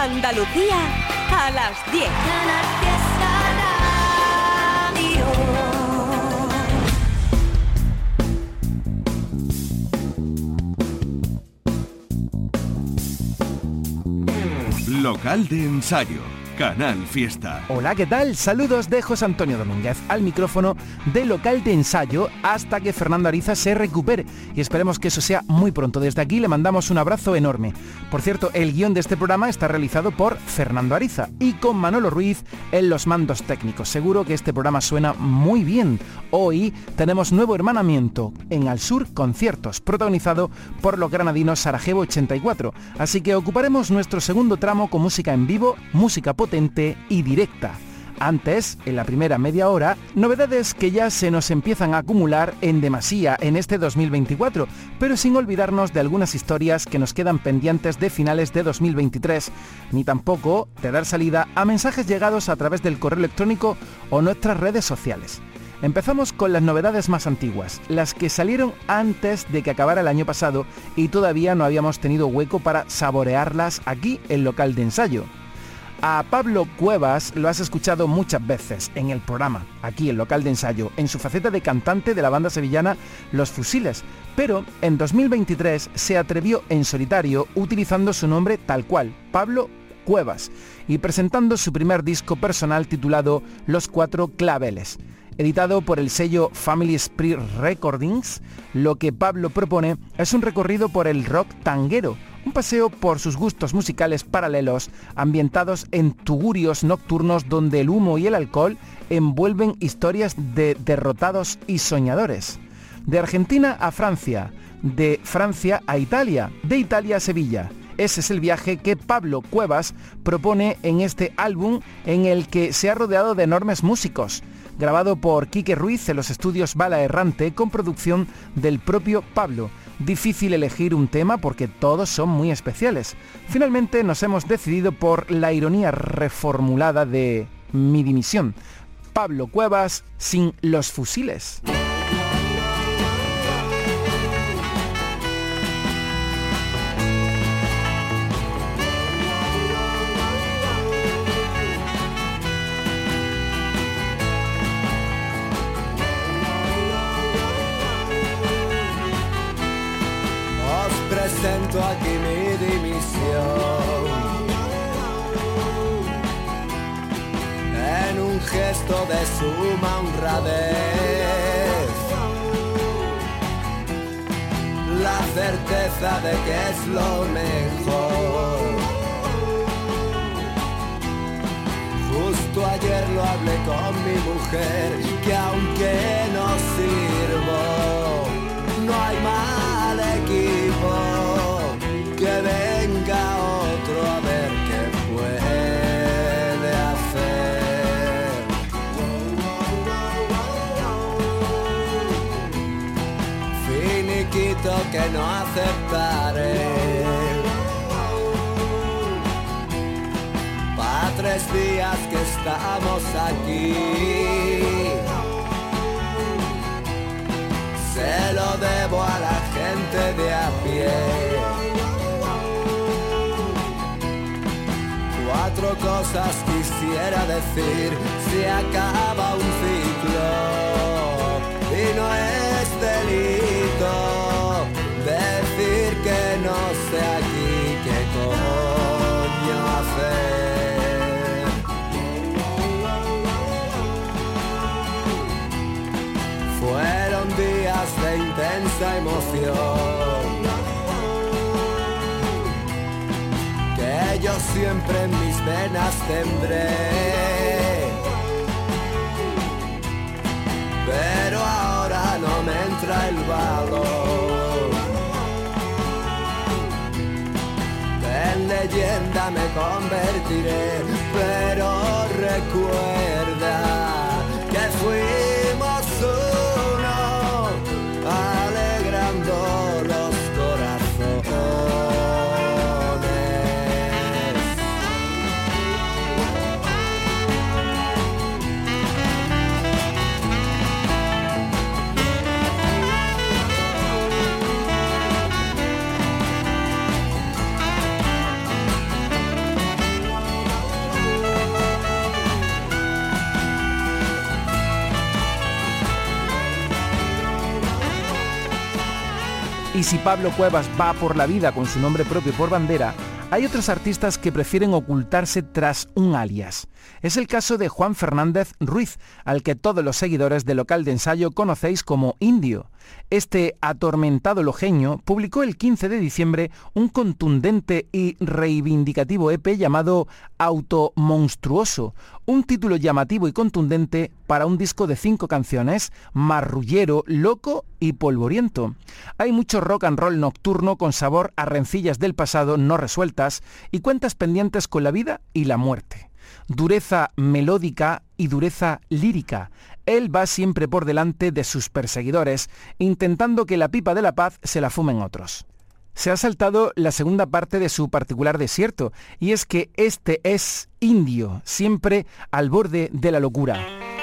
Andalucía a las 10. Local de ensayo Canal Fiesta. Hola, ¿qué tal? Saludos de José Antonio Domínguez al micrófono de local de ensayo hasta que Fernando Ariza se recupere y esperemos que eso sea muy pronto. Desde aquí le mandamos un abrazo enorme. Por cierto, el guion de este programa está realizado por Fernando Ariza y con Manolo Ruiz en los mandos técnicos. Seguro que este programa suena muy bien. Hoy tenemos nuevo hermanamiento en Al Sur Conciertos, protagonizado por los granadinos Sarajevo 84. Así que ocuparemos nuestro segundo tramo con música en vivo, música potente y directa. Antes, en la primera media hora, novedades que ya se nos empiezan a acumular en demasía en este 2024, pero sin olvidarnos de algunas historias que nos quedan pendientes de finales de 2023, ni tampoco de dar salida a mensajes llegados a través del correo electrónico o nuestras redes sociales. Empezamos con las novedades más antiguas, las que salieron antes de que acabara el año pasado y todavía no habíamos tenido hueco para saborearlas aquí en local de ensayo. A Pablo Cuevas lo has escuchado muchas veces en el programa, aquí en local de ensayo, en su faceta de cantante de la banda sevillana Los Fusiles, pero en 2023 se atrevió en solitario utilizando su nombre tal cual, Pablo Cuevas, y presentando su primer disco personal titulado Los Cuatro Claveles. Editado por el sello Family Spirit Recordings, lo que Pablo propone es un recorrido por el rock tanguero, un paseo por sus gustos musicales paralelos, ambientados en tugurios nocturnos donde el humo y el alcohol envuelven historias de derrotados y soñadores. De Argentina a Francia, de Francia a Italia, de Italia a Sevilla. Ese es el viaje que Pablo Cuevas propone en este álbum en el que se ha rodeado de enormes músicos, grabado por Quique Ruiz en los estudios Bala Errante con producción del propio Pablo. Difícil elegir un tema porque todos son muy especiales. Finalmente nos hemos decidido por la ironía reformulada de Mi dimisión. Pablo Cuevas sin los fusiles. Presento aquí mi dimisión. En un gesto de suma honradez. La certeza de que es lo mejor. Justo ayer lo hablé con mi mujer, que aunque no sirvo, no hay mal equipo que no aceptaré. Pa' tres días que estamos aquí. Se lo debo a la gente de a pie. cuatro cosas quisiera decir. Se acaba un ciclo y no es delito siempre mis venas tendré. Pero ahora no me entra el valor. En leyenda me convertiré, pero recuerda Y si Pablo Cuevas va por la vida con su nombre propio por bandera, hay otros artistas que prefieren ocultarse tras un alias. Es el caso de Juan Fernández Ruiz, al que todos los seguidores del local de ensayo conocéis como Indio. Este atormentado lojeño publicó el 15 de diciembre un contundente y reivindicativo EP llamado Auto Monstruoso, un título llamativo y contundente para un disco de cinco canciones, marrullero, loco y polvoriento. Hay mucho rock and roll nocturno con sabor a rencillas del pasado no resueltas y cuentas pendientes con la vida y la muerte. Dureza melódica y dureza lírica. Él va siempre por delante de sus perseguidores, intentando que la pipa de la paz se la fumen otros se ha saltado la segunda parte de su particular desierto, y es que este es indio, siempre al borde de la locura.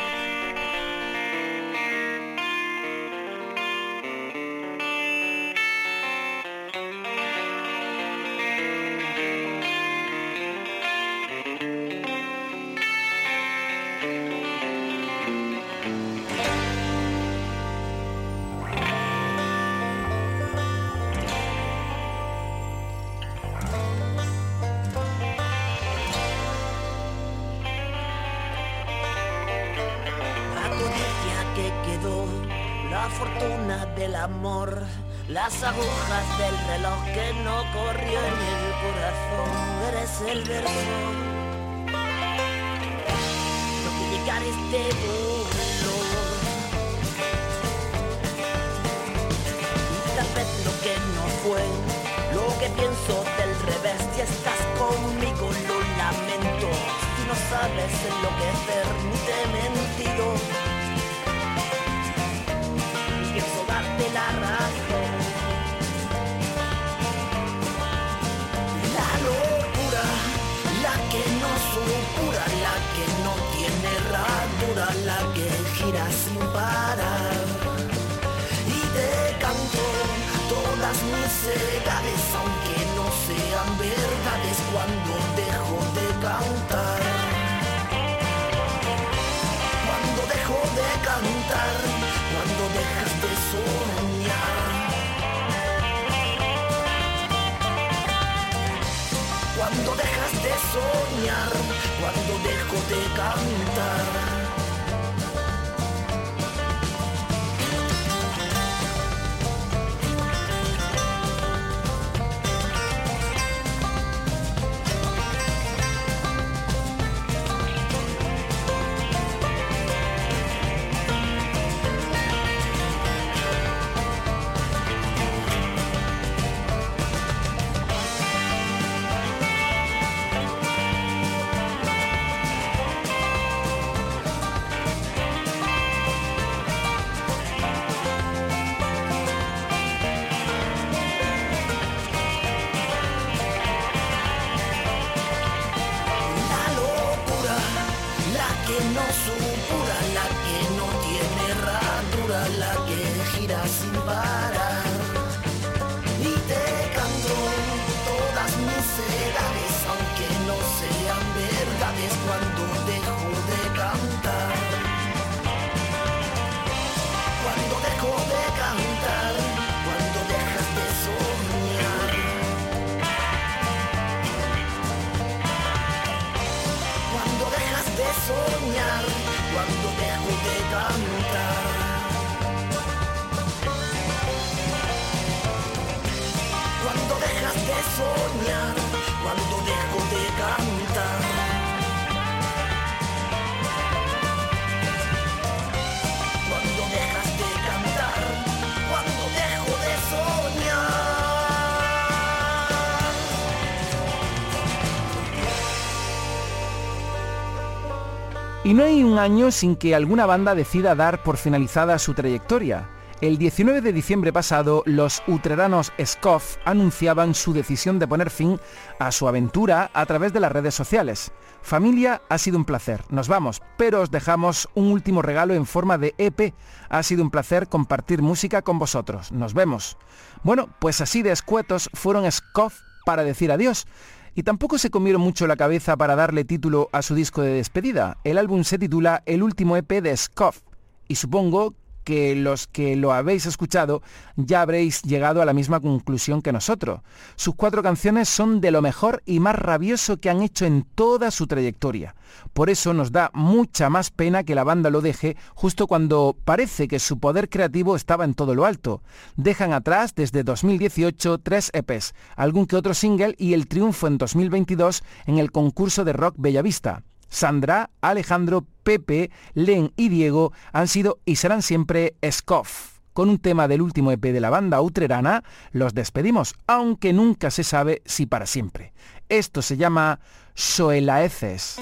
cuando dejo de cantar. Y no hay un año sin que alguna banda decida dar por finalizada su trayectoria. El 19 de diciembre pasado, los utreranos Scoff anunciaban su decisión de poner fin a su aventura a través de las redes sociales. Familia, ha sido un placer. Nos vamos, pero os dejamos un último regalo en forma de EP. Ha sido un placer compartir música con vosotros. Nos vemos. Bueno, pues así de escuetos fueron Scoff para decir adiós y tampoco se comieron mucho la cabeza para darle título a su disco de despedida. El álbum se titula El último EP de Scoff y supongo que los que lo habéis escuchado ya habréis llegado a la misma conclusión que nosotros. Sus cuatro canciones son de lo mejor y más rabioso que han hecho en toda su trayectoria. Por eso nos da mucha más pena que la banda lo deje justo cuando parece que su poder creativo estaba en todo lo alto. Dejan atrás desde 2018 tres EPs, algún que otro single y el triunfo en 2022 en el concurso de rock Bellavista. Sandra, Alejandro, Pepe, Len y Diego han sido y serán siempre Scoff. Con un tema del último EP de la banda utrerana, los despedimos, aunque nunca se sabe si para siempre. Esto se llama Soelaeces.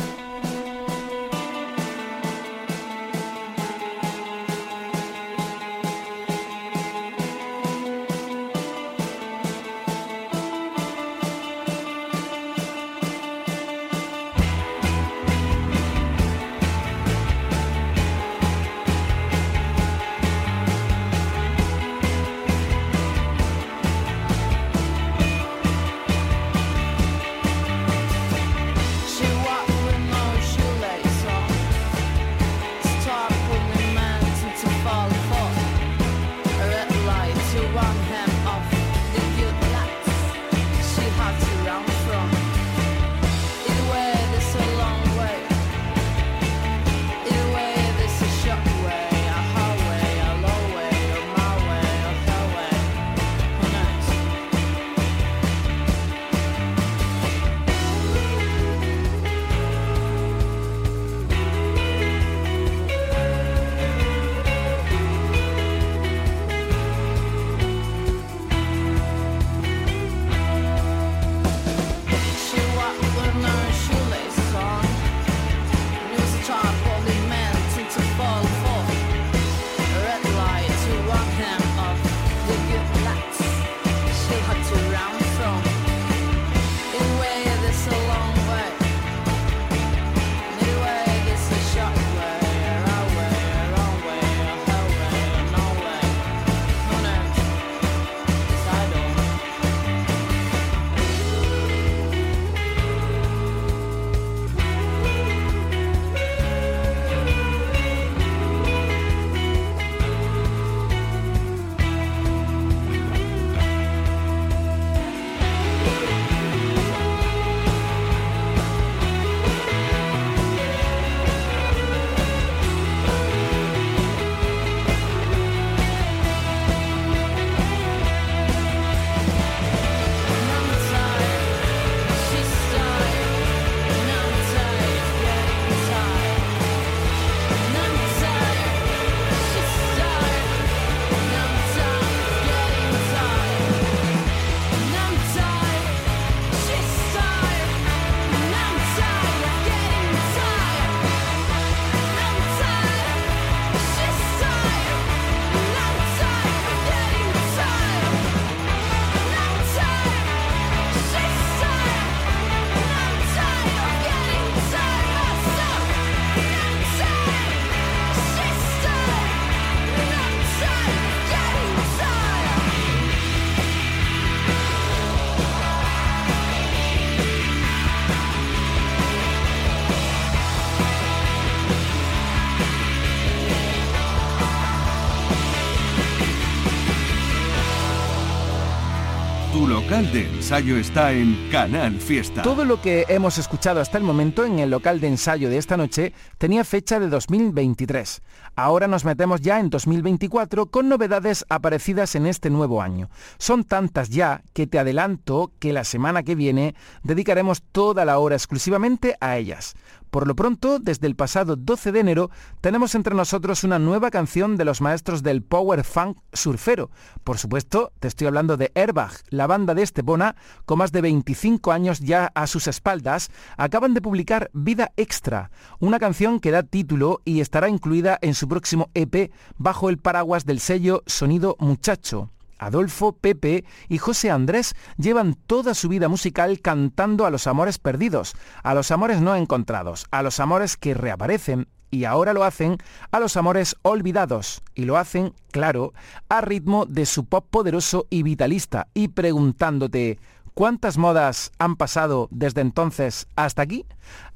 De ensayo está en Canal Fiesta. Todo lo que hemos escuchado hasta el momento en el local de ensayo de esta noche tenía fecha de 2023. Ahora nos metemos ya en 2024 con novedades aparecidas en este nuevo año. Son tantas ya que te adelanto que la semana que viene dedicaremos toda la hora exclusivamente a ellas. Por lo pronto, desde el pasado 12 de enero, tenemos entre nosotros una nueva canción de los maestros del Power Funk surfero. Por supuesto, te estoy hablando de Airbag, la banda de Estepona, con más de 25 años ya a sus espaldas, acaban de publicar Vida Extra, una canción que da título y estará incluida en su próximo EP bajo el paraguas del sello Sonido Muchacho. Adolfo, Pepe y José Andrés llevan toda su vida musical cantando a los amores perdidos, a los amores no encontrados, a los amores que reaparecen y ahora lo hacen a los amores olvidados y lo hacen, claro, a ritmo de su pop poderoso y vitalista y preguntándote, ¿Cuántas modas han pasado desde entonces hasta aquí?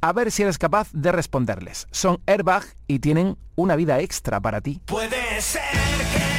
A ver si eres capaz de responderles. Son Airbag y tienen una vida extra para ti. Puede ser que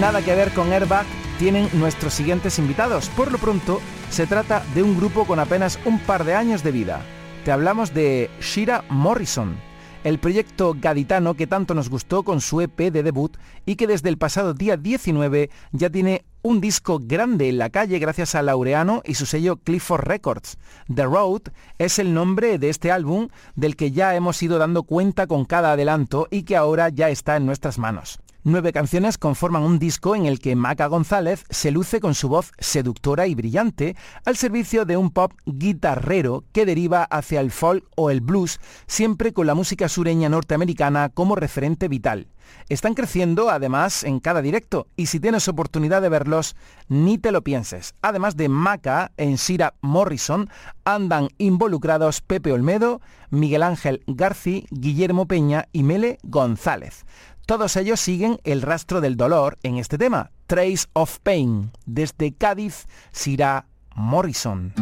Nada que ver con Airbag tienen nuestros siguientes invitados. Por lo pronto, se trata de un grupo con apenas un par de años de vida. Te hablamos de Shira Morrison, el proyecto gaditano que tanto nos gustó con su EP de debut y que desde el pasado día 19 ya tiene un disco grande en la calle gracias a Laureano y su sello Clifford Records. The Road es el nombre de este álbum del que ya hemos ido dando cuenta con cada adelanto y que ahora ya está en nuestras manos. Nueve canciones conforman un disco en el que Maca González se luce con su voz seductora y brillante al servicio de un pop guitarrero que deriva hacia el folk o el blues, siempre con la música sureña norteamericana como referente vital. Están creciendo además en cada directo y si tienes oportunidad de verlos, ni te lo pienses. Además de Maca, en Sira Morrison andan involucrados Pepe Olmedo, Miguel Ángel García, Guillermo Peña y Mele González. Todos ellos siguen el rastro del dolor en este tema, Trace of Pain, desde Cádiz, Sira Morrison.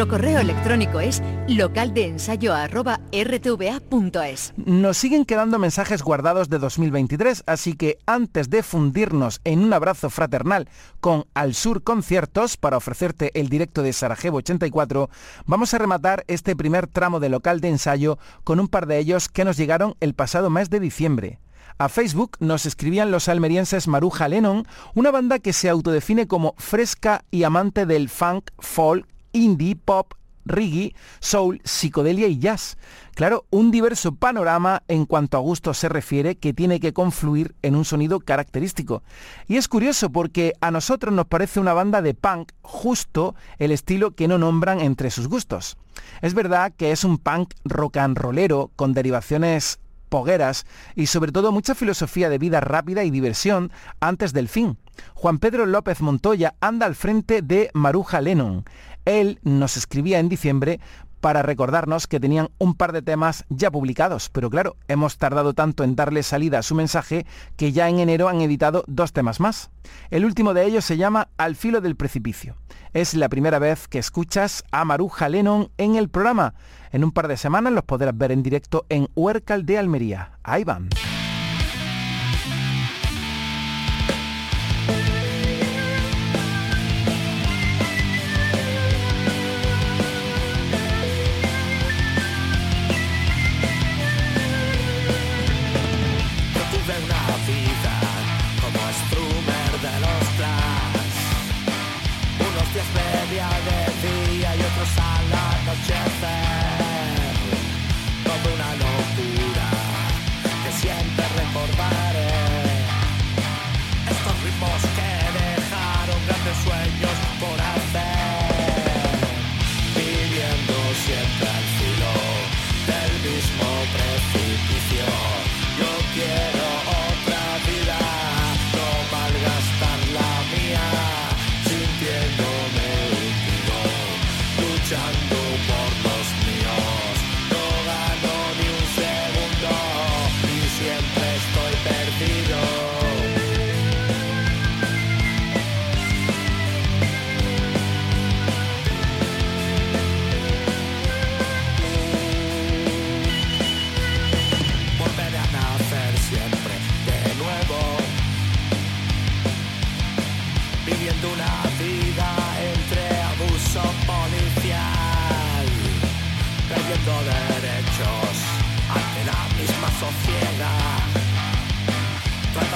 Nuestro correo electrónico es localdeensayo.rtva.es. Nos siguen quedando mensajes guardados de 2023, así que antes de fundirnos en un abrazo fraternal con Al Sur Conciertos para ofrecerte el directo de Sarajevo 84, vamos a rematar este primer tramo de local de ensayo con un par de ellos que nos llegaron el pasado mes de diciembre. A Facebook nos escribían los almerienses Maruja Lennon, una banda que se autodefine como fresca y amante del funk, folk indie, pop, reggae, soul, psicodelia y jazz. Claro, un diverso panorama en cuanto a gusto se refiere que tiene que confluir en un sonido característico. Y es curioso porque a nosotros nos parece una banda de punk justo el estilo que no nombran entre sus gustos. Es verdad que es un punk rock and rollero con derivaciones pogueras y sobre todo mucha filosofía de vida rápida y diversión antes del fin. Juan Pedro López Montoya anda al frente de Maruja Lennon. Él nos escribía en diciembre para recordarnos que tenían un par de temas ya publicados, pero claro, hemos tardado tanto en darle salida a su mensaje que ya en enero han editado dos temas más. El último de ellos se llama Al filo del precipicio. Es la primera vez que escuchas a Maruja Lennon en el programa. En un par de semanas los podrás ver en directo en Huércal de Almería. Ahí van.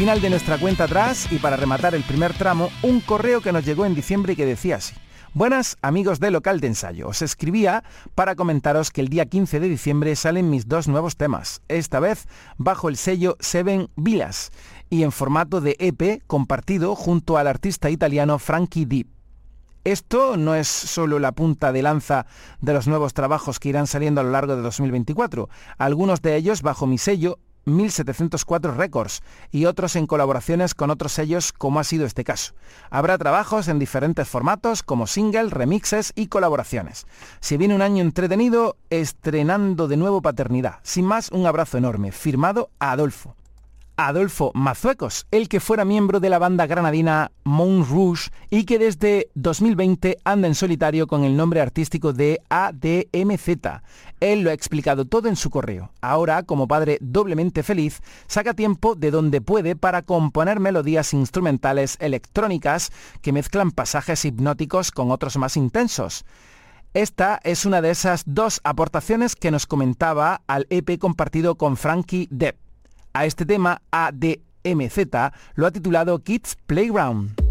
final de nuestra cuenta atrás y para rematar el primer tramo, un correo que nos llegó en diciembre y que decía así. Buenas amigos de local de ensayo, os escribía para comentaros que el día 15 de diciembre salen mis dos nuevos temas, esta vez bajo el sello Seven Villas y en formato de EP compartido junto al artista italiano Frankie Deep. Esto no es solo la punta de lanza de los nuevos trabajos que irán saliendo a lo largo de 2024, algunos de ellos bajo mi sello 1704 Records y otros en colaboraciones con otros sellos como ha sido este caso. Habrá trabajos en diferentes formatos como single, remixes y colaboraciones. Si viene un año entretenido, estrenando de nuevo Paternidad. Sin más, un abrazo enorme. Firmado Adolfo. Adolfo Mazuecos, el que fuera miembro de la banda granadina Mont Rouge y que desde 2020 anda en solitario con el nombre artístico de ADMZ. Él lo ha explicado todo en su correo. Ahora, como padre doblemente feliz, saca tiempo de donde puede para componer melodías instrumentales electrónicas que mezclan pasajes hipnóticos con otros más intensos. Esta es una de esas dos aportaciones que nos comentaba al EP compartido con Frankie Depp. A este tema, ADMZ lo ha titulado Kids Playground.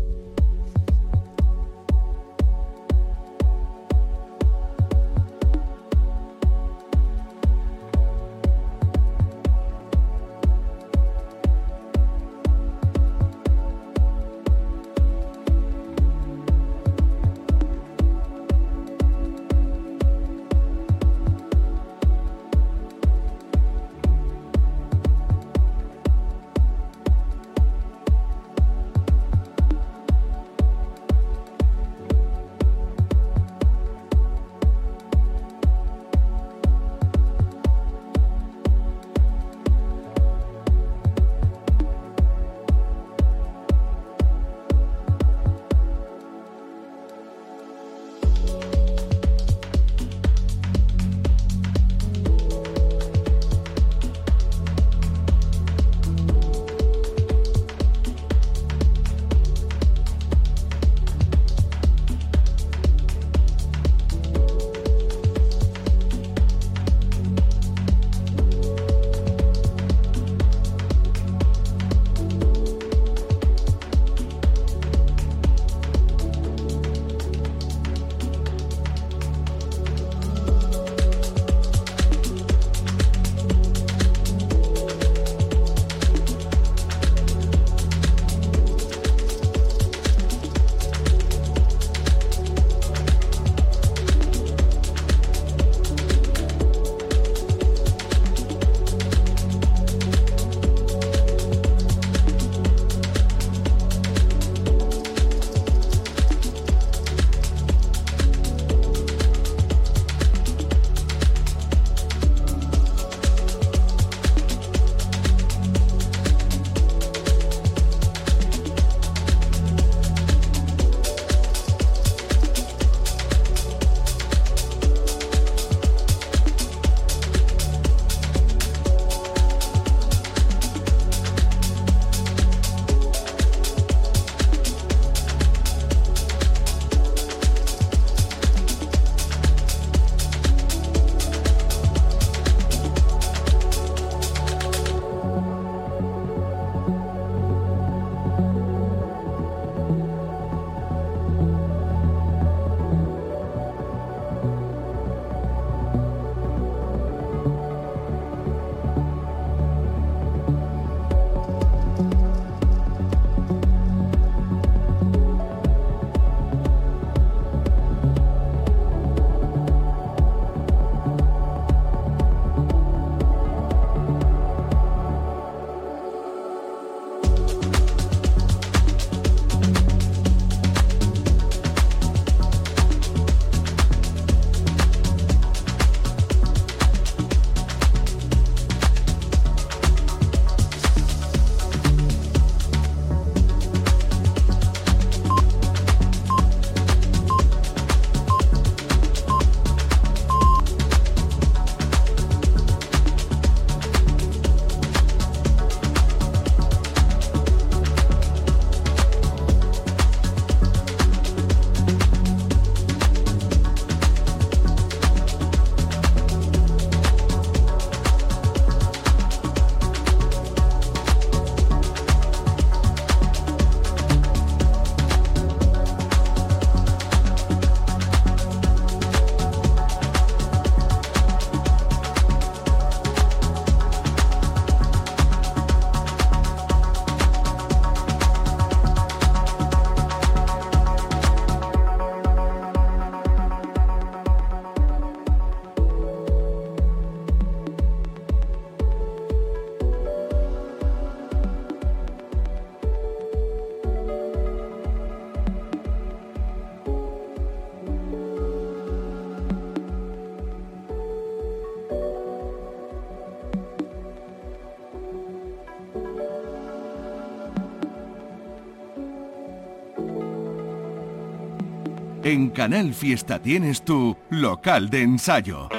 Canal Fiesta tienes tu local de ensayo.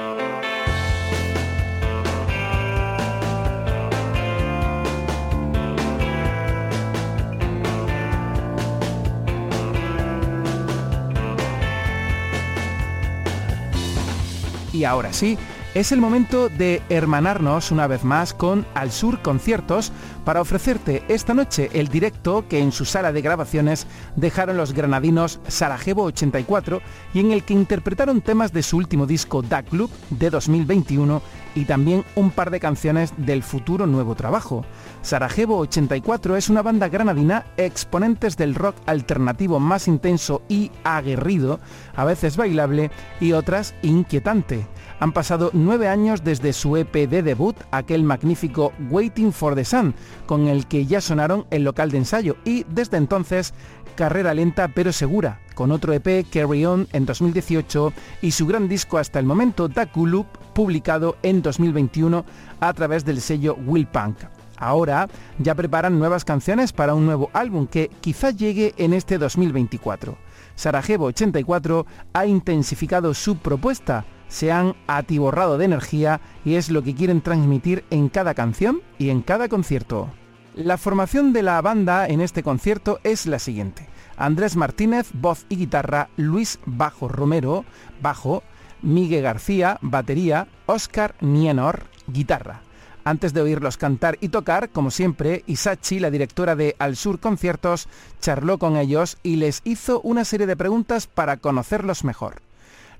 Y ahora sí, es el momento de hermanarnos una vez más con Al Sur Conciertos para ofrecerte esta noche el directo que en su sala de grabaciones dejaron los granadinos Sarajevo 84 y en el que interpretaron temas de su último disco Da Club de 2021 y también un par de canciones del futuro nuevo trabajo. Sarajevo 84 es una banda granadina exponentes del rock alternativo más intenso y aguerrido, a veces bailable y otras inquietante. Han pasado nueve años desde su EP de debut, aquel magnífico Waiting for the Sun, con el que ya sonaron el local de ensayo y desde entonces carrera lenta pero segura, con otro EP Carry On en 2018 y su gran disco hasta el momento Loop, publicado en 2021 a través del sello Will Punk. Ahora ya preparan nuevas canciones para un nuevo álbum que quizá llegue en este 2024. Sarajevo 84 ha intensificado su propuesta se han atiborrado de energía y es lo que quieren transmitir en cada canción y en cada concierto. La formación de la banda en este concierto es la siguiente. Andrés Martínez, voz y guitarra, Luis Bajo Romero, bajo, Miguel García, batería, Oscar Nienor, guitarra. Antes de oírlos cantar y tocar, como siempre, Isachi, la directora de Al Sur Conciertos, charló con ellos y les hizo una serie de preguntas para conocerlos mejor.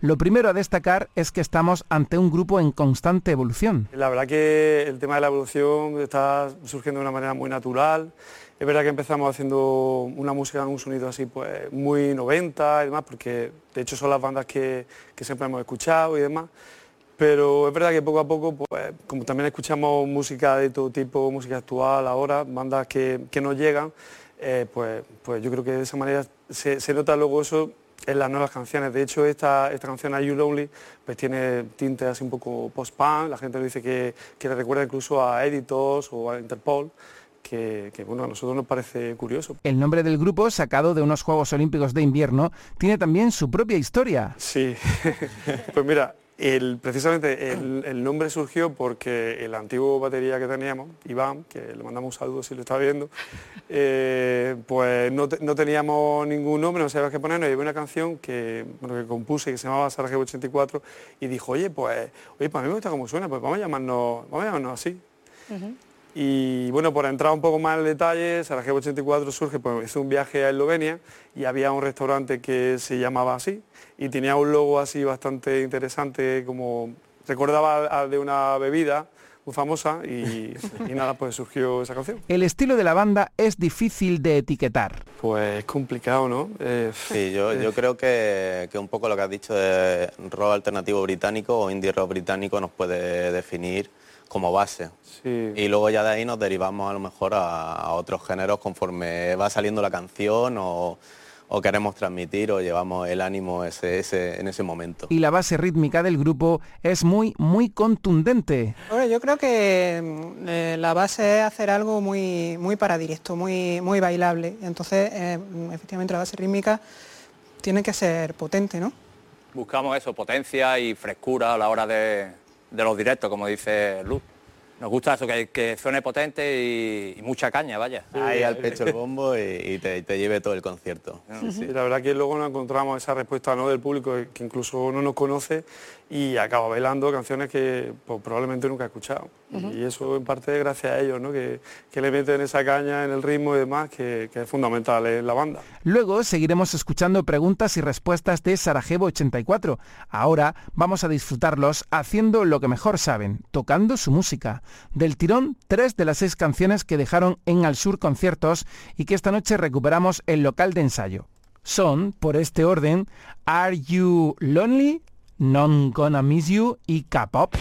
Lo primero a destacar es que estamos ante un grupo en constante evolución. La verdad que el tema de la evolución está surgiendo de una manera muy natural. Es verdad que empezamos haciendo una música en un sonido así pues muy 90 y demás, porque de hecho son las bandas que, siempre hemos escuchado y demás. Pero es verdad que poco a poco, pues, como también escuchamos música de todo tipo, música actual ahora, bandas que, nos llegan, eh, pues, pues yo creo que de esa manera se, se nota luego eso en las nuevas canciones. De hecho, esta, esta canción, Are You Lonely, pues tiene tintes así un poco post-punk, la gente dice que, que, le recuerda incluso a Editors o a Interpol. Que, que, bueno, a nosotros nos parece curioso. El nombre del grupo, sacado de unos Juegos Olímpicos de Invierno, tiene también su propia historia. Sí, pues mira, precisamente el, nombre surgió porque el antiguo batería que teníamos, Iván, que le mandamos un saludo si lo está viendo, eh, pues no, teníamos ningún nombre, no sabíamos qué ponernos, y había una canción que, que compuse que se llamaba Sarajevo 84 y dijo, oye, pues, oye, pues a mí me gusta cómo suena, pues vamos a llamarnos, vamos a llamarnos así. Y bueno, por entrar un poco más en detalle, Sarajevo 84 surge, pues hizo un viaje a Eslovenia y había un restaurante que se llamaba así y tenía un logo así bastante interesante, como recordaba de una bebida muy famosa y, nada, pues surgió esa canción. El estilo de la banda es difícil de etiquetar. Pues es complicado, ¿no? Eh, sí, yo, yo creo que, que, un poco lo que has dicho de rock alternativo británico o indie rock británico nos puede definir como base. Y luego ya de ahí nos derivamos a lo mejor a, otros géneros conforme va saliendo la canción o, queremos transmitir o llevamos el ánimo ese, ese, en ese momento. Y la base rítmica del grupo es muy, muy contundente. Bueno, yo creo que mm, eh, la base es hacer algo muy, muy para directo, muy, muy bailable. Entonces, eh, efectivamente, la base rítmica tiene que ser potente, ¿no? Buscamos eso, potencia y frescura a la hora de, de los directos, como dice Luz. Nos gusta eso, que, que suene potente y, mucha caña, vaya. Ahí al pecho el bombo y, te, lleve todo el concierto. la verdad que luego nos encontramos esa respuesta ¿no? del público que incluso no nos conoce y acaba bailando canciones que pues, probablemente nunca ha escuchado. Y eso en parte gracias a ellos, ¿no? que, le meten esa caña en el ritmo y demás, que, es fundamental en la banda. Luego seguiremos escuchando preguntas y respuestas de Sarajevo 84. Ahora vamos a disfrutarlos haciendo lo que mejor saben, tocando su música. Del tirón, tres de las seis canciones que dejaron en Al Sur conciertos y que esta noche recuperamos el local de ensayo. Son, por este orden, Are You Lonely? Non Gonna Miss You y K-Pop.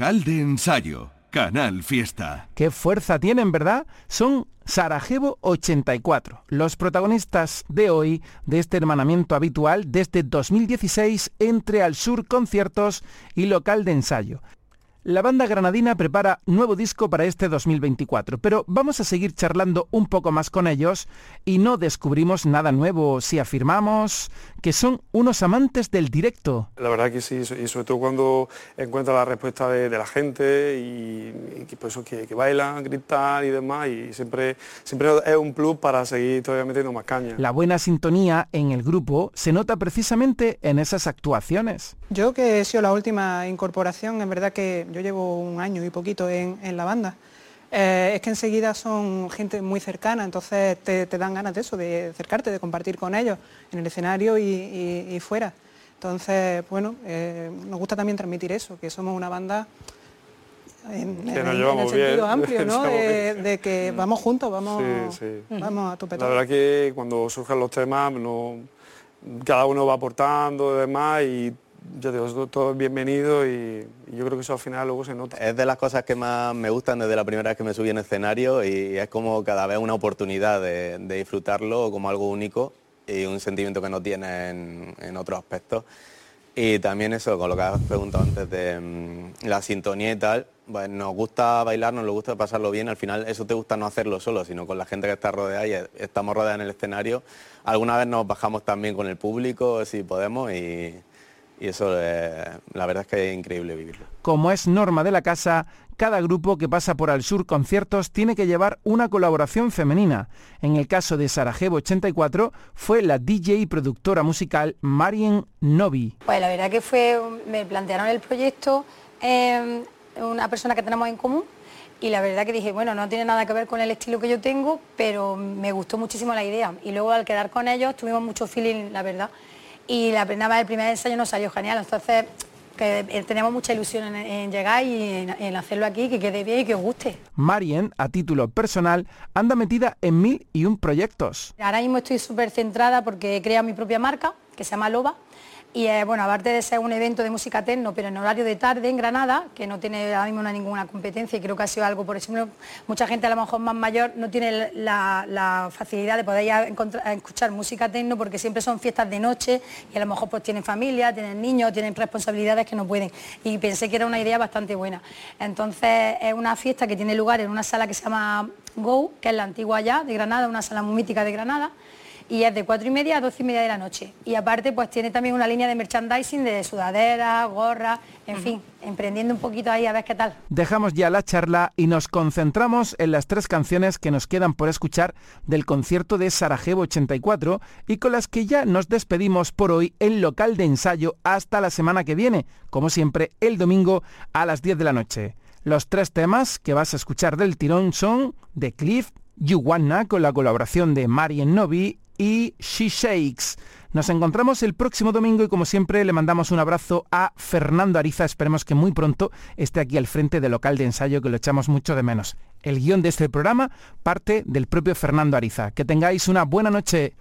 Local de ensayo. Canal Fiesta. Qué fuerza tienen, ¿verdad? Son Sarajevo 84, los protagonistas de hoy de este hermanamiento habitual desde 2016 entre Al Sur Conciertos y Local de Ensayo. La banda granadina prepara nuevo disco para este 2024, pero vamos a seguir charlando un poco más con ellos y no descubrimos nada nuevo si afirmamos que son unos amantes del directo. La verdad que sí, y sobre todo cuando encuentra la respuesta de, la gente y, que, pues, que, que, bailan, gritan y demás, y siempre, siempre es un plus para seguir todavía metiendo más caña. La buena sintonía en el grupo se nota precisamente en esas actuaciones. Yo que he sido la última incorporación, en verdad que yo llevo un año y poquito en, la banda. Eh, es que enseguida son gente muy cercana, entonces te, dan ganas de eso, de acercarte, de compartir con ellos en el escenario y, fuera. Entonces, bueno, eh, nos gusta también transmitir eso, que somos una banda en, el sentido amplio, ¿no? De, que vamos juntos, vamos, vamos a tope. La verdad que cuando surjan los temas, no, cada uno va aportando y demás y yo digo, todo bienvenido y, yo creo que eso al final luego se nota. Es de las cosas que más me gustan desde la primera vez que me subí en escenario y es como cada vez una oportunidad de, disfrutarlo como algo único y un sentimiento que no tiene en, otros aspectos. Y también eso, con lo que has preguntado antes de mm, la sintonía y tal, pues nos gusta bailar, nos gusta pasarlo bien, al final eso te gusta no hacerlo solo, sino con la gente que está rodeada y estamos rodeados en el escenario. Alguna vez nos bajamos también con el público, si podemos, y, y eso eh, la verdad es que es increíble vivirlo. Como es norma de la casa, cada grupo que pasa por Al Sur Conciertos tiene que llevar una colaboración femenina. En el caso de Sarajevo 84 fue la DJ y productora musical Marien Novi. Pues la verdad que fue, me plantearon el proyecto em, una persona que tenemos en común y la verdad que dije, bueno, no tiene nada que ver con el estilo que yo tengo, pero me gustó muchísimo la idea. Y luego al quedar con ellos tuvimos mucho feeling, la verdad y la primera el primer ensayo nos salió genial, entonces que eh, tenemos mucha ilusión en, llegar y en, hacerlo aquí, que quede bien y que os guste. Marien, a título personal, anda metida en mil y un proyectos. Ahora mismo estoy súper centrada porque he creado mi propia marca, que se llama Loba, y eh, bueno, aparte de ser un evento de música techno, pero en horario de tarde en Granada, que no tiene ahora mismo ninguna competencia y creo que ha sido algo, por ejemplo, mucha gente a lo mejor más mayor no tiene la, facilidad de poder ir a, escuchar música techno porque siempre son fiestas de noche y a lo mejor pues tienen familia, tienen niños, tienen responsabilidades que no pueden. Y pensé que era una idea bastante buena. Entonces es una fiesta que tiene lugar en una sala que se llama Go, que es la antigua allá de Granada, una sala muy mítica de Granada y es de cuatro y media a 12 y media de la noche. Y aparte pues tiene también una línea de merchandising de sudadera, gorra, en fin, emprendiendo un poquito ahí a ver qué tal. Dejamos ya la charla y nos concentramos en las tres canciones que nos quedan por escuchar del concierto de Sarajevo 84 y con las que ya nos despedimos por hoy en local de ensayo hasta la semana que viene, como siempre el domingo a las 10 de la noche. Los tres temas que vas a escuchar del tirón son The Cliff, You Wanna con la colaboración de Marian Novi y She Shakes. Nos encontramos el próximo domingo y como siempre le mandamos un abrazo a Fernando Ariza. Esperemos que muy pronto esté aquí al frente del local de ensayo que lo echamos mucho de menos. El guion de este programa parte del propio Fernando Ariza. Que tengáis una buena noche.